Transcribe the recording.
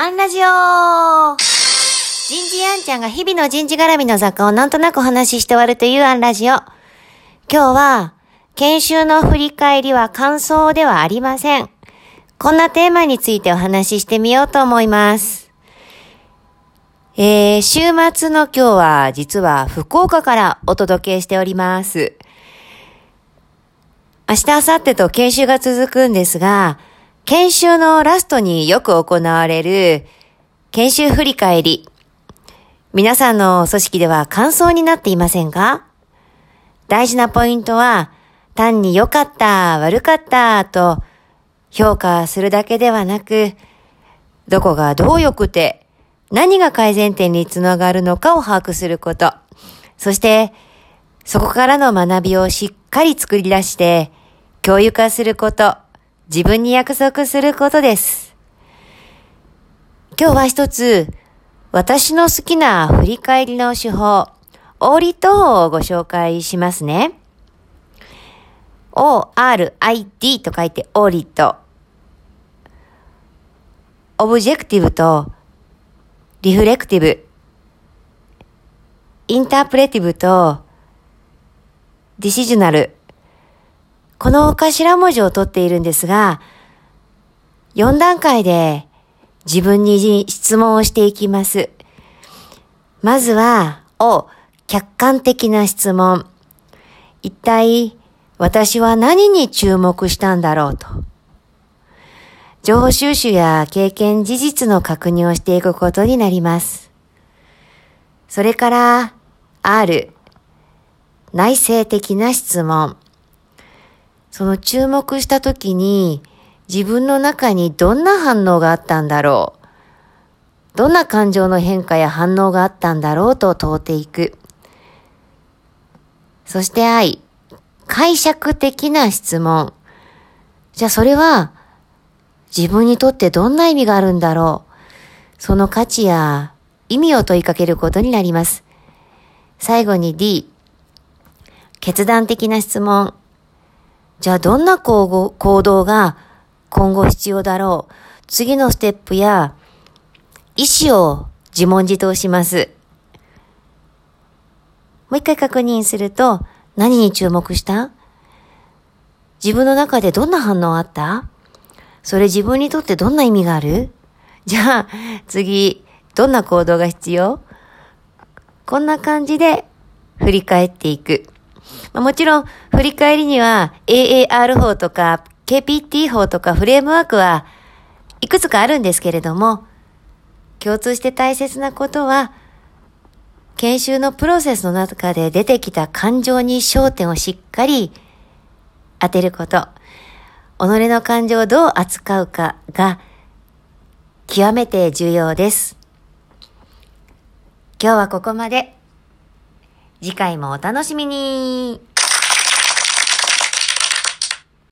アンラジオ人事アンちゃんが日々の人事絡みの雑貨をなんとなくお話しして終わるというアンラジオ。今日は、研修の振り返りは感想ではありません。こんなテーマについてお話ししてみようと思います。えー、週末の今日は実は福岡からお届けしております。明日、明後日と研修が続くんですが、研修のラストによく行われる研修振り返り。皆さんの組織では感想になっていませんか？大事なポイントは単に良かった、悪かったと評価するだけではなく、どこがどう良くて何が改善点につながるのかを把握すること。そしてそこからの学びをしっかり作り出して共有化すること。自分に約束することです。今日は一つ、私の好きな振り返りの手法、 ORID 法をご紹介しますね。O-R-I-D と書いて ORID。 Objective と Reflective。Interpretive とディシジョナル。この頭文字を取っているんですが、4段階で自分に質問をしていきます。まずは、お、客観的な質問。一体、私は何に注目したんだろうと。情報収集や経験事実の確認をしていくことになります。それから、R、内省的な質問。その注目した時に自分の中にどんな反応があったんだろうどんな感情の変化や反応があったんだろうと問うていく。そして愛。解釈的な質問。じゃあそれは自分にとってどんな意味があるんだろうその価値や意味を問いかけることになります。最後に D。決断的な質問。じゃあどんな行動が今後必要だろう？次のステップや意思を自問自答します。もう一回確認すると何に注目した？自分の中でどんな反応あった？それ自分にとってどんな意味がある？じゃあ次どんな行動が必要？こんな感じで振り返っていく。まあ、もちろん、振り返りには AAR 法とか KPT 法とかフレームワークはいくつかあるんですけれども、共通して大切なことは、研修のプロセスの中で出てきた感情に焦点をしっかり当てること。己の感情をどう扱うかが極めて重要です。今日はここまで。次回もお楽しみに。